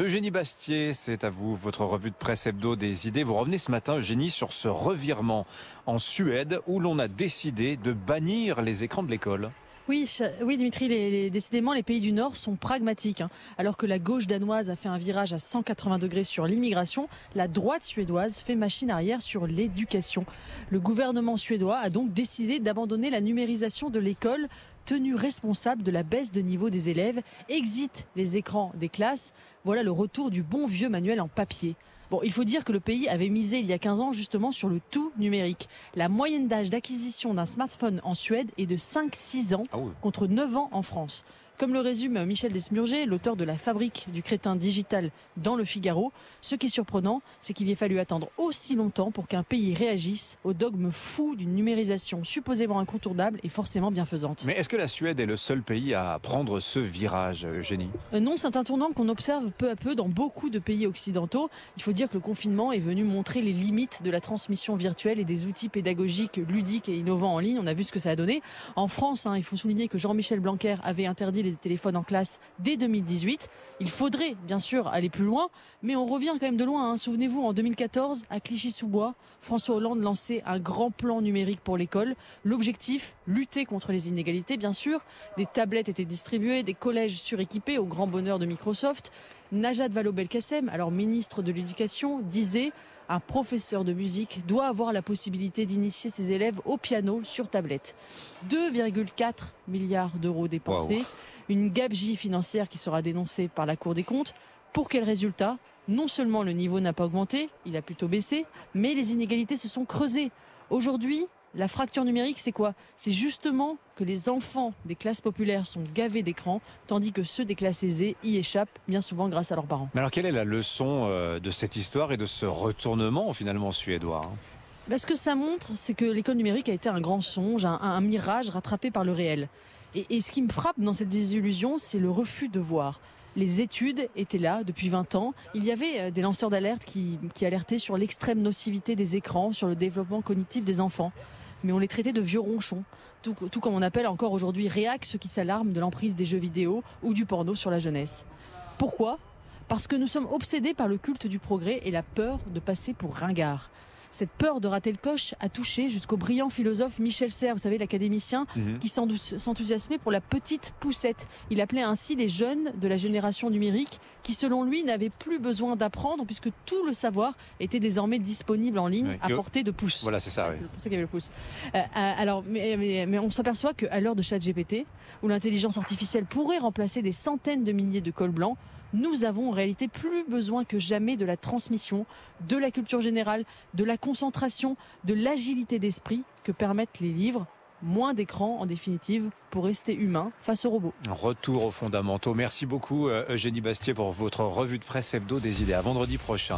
Eugénie Bastier, c'est à vous votre revue de presse hebdo des idées. Vous revenez ce matin, Eugénie, sur ce revirement en Suède où l'on a décidé de bannir les écrans de l'école. Oui, oui, Dimitri, décidément, les pays du Nord sont pragmatiques. Hein. Alors que la gauche danoise a fait un virage à 180 degrés sur l'immigration, la droite suédoise fait machine arrière sur l'éducation. Le gouvernement suédois a donc décidé d'abandonner la numérisation de l'école, tenue responsable de la baisse de niveau des élèves, exit les écrans des classes. Voilà le retour du bon vieux manuel en papier. Bon, il faut dire que le pays avait misé il y a 15 ans justement sur le tout numérique. La moyenne d'âge d'acquisition d'un smartphone en Suède est de 5-6 ans ah contre 9 ans en France. Comme le résume Michel Desmurger, l'auteur de La fabrique du crétin digital dans le Figaro, ce qui est surprenant, c'est qu'il ait fallu attendre aussi longtemps pour qu'un pays réagisse au dogme fou d'une numérisation supposément incontournable et forcément bienfaisante. Mais est-ce que la Suède est le seul pays à prendre ce virage, Eugénie? Euh, Non, c'est un tournant qu'on observe peu à peu dans beaucoup de pays occidentaux. Il faut dire que le confinement est venu montrer les limites de la transmission virtuelle et des outils pédagogiques ludiques et innovants en ligne. On a vu ce que ça a donné. En France, hein, il faut souligner que Jean-Michel Blanquer avait interdit les téléphones en classe dès 2018. Il faudrait bien sûr aller plus loin, mais on revient quand même de loin. Hein. Souvenez-vous, en 2014, à Clichy-sous-Bois, François Hollande lançait un grand plan numérique pour l'école. L'objectif, lutter contre les inégalités, bien sûr. Des tablettes étaient distribuées, des collèges suréquipés au grand bonheur de Microsoft. Najat Vallaud-Belkacem, alors ministre de l'Éducation, disait un professeur de musique doit avoir la possibilité d'initier ses élèves au piano sur tablette. 2,4 milliards d'euros dépensés une gabegie financière qui sera dénoncée par la Cour des comptes. Pour quel résultat? Non seulement le niveau n'a pas augmenté, il a plutôt baissé, mais les inégalités se sont creusées. Aujourd'hui, la fracture numérique, c'est quoi? C'est justement que les enfants des classes populaires sont gavés d'écran, tandis que ceux des classes aisées y échappent bien souvent grâce à leurs parents. Mais alors quelle est la leçon euh, de cette histoire et de ce retournement finalement suédois bah, Ce que ça montre, c'est que l'école numérique a été un grand songe, un mirage rattrapé par le réel. Et, ce qui me frappe dans cette désillusion, c'est le refus de voir. Les études étaient là depuis 20 ans. Il y avait euh, des lanceurs d'alerte qui, alertaient sur l'extrême nocivité des écrans, sur le développement cognitif des enfants. Mais on les traitait de vieux ronchons, tout, comme on appelle encore aujourd'hui réac qui s'alarment de l'emprise des jeux vidéo ou du porno sur la jeunesse. Pourquoi? Parce que nous sommes obsédés par le culte du progrès et la peur de passer pour ringard. Cette peur de rater le coche a touché jusqu'au brillant philosophe Michel Serres, vous savez, l'académicien, mhm. qui s'enthousiasmait pour la petite poussette. Il appelait ainsi les jeunes de la génération numérique qui, selon lui, n'avaient plus besoin d'apprendre puisque tout le savoir était désormais disponible en ligne à portée de pouce. Voilà, c'est ça. C'est pour ça qu'il y avait le pouce. Euh, euh, alors, mais, mais, mais on s'aperçoit qu'à l'heure de ChatGPT, où l'intelligence artificielle pourrait remplacer des centaines de milliers de cols blancs, nous avons en réalité plus besoin que jamais de la transmission, de la culture générale, de la concentration, de l'agilité d'esprit que permettent les livres moins d'écran en définitive pour rester humain face aux robots. Retour aux fondamentaux. Merci beaucoup euh, Eugénie Bastier pour votre revue de presse hebdo des idées. À vendredi prochain.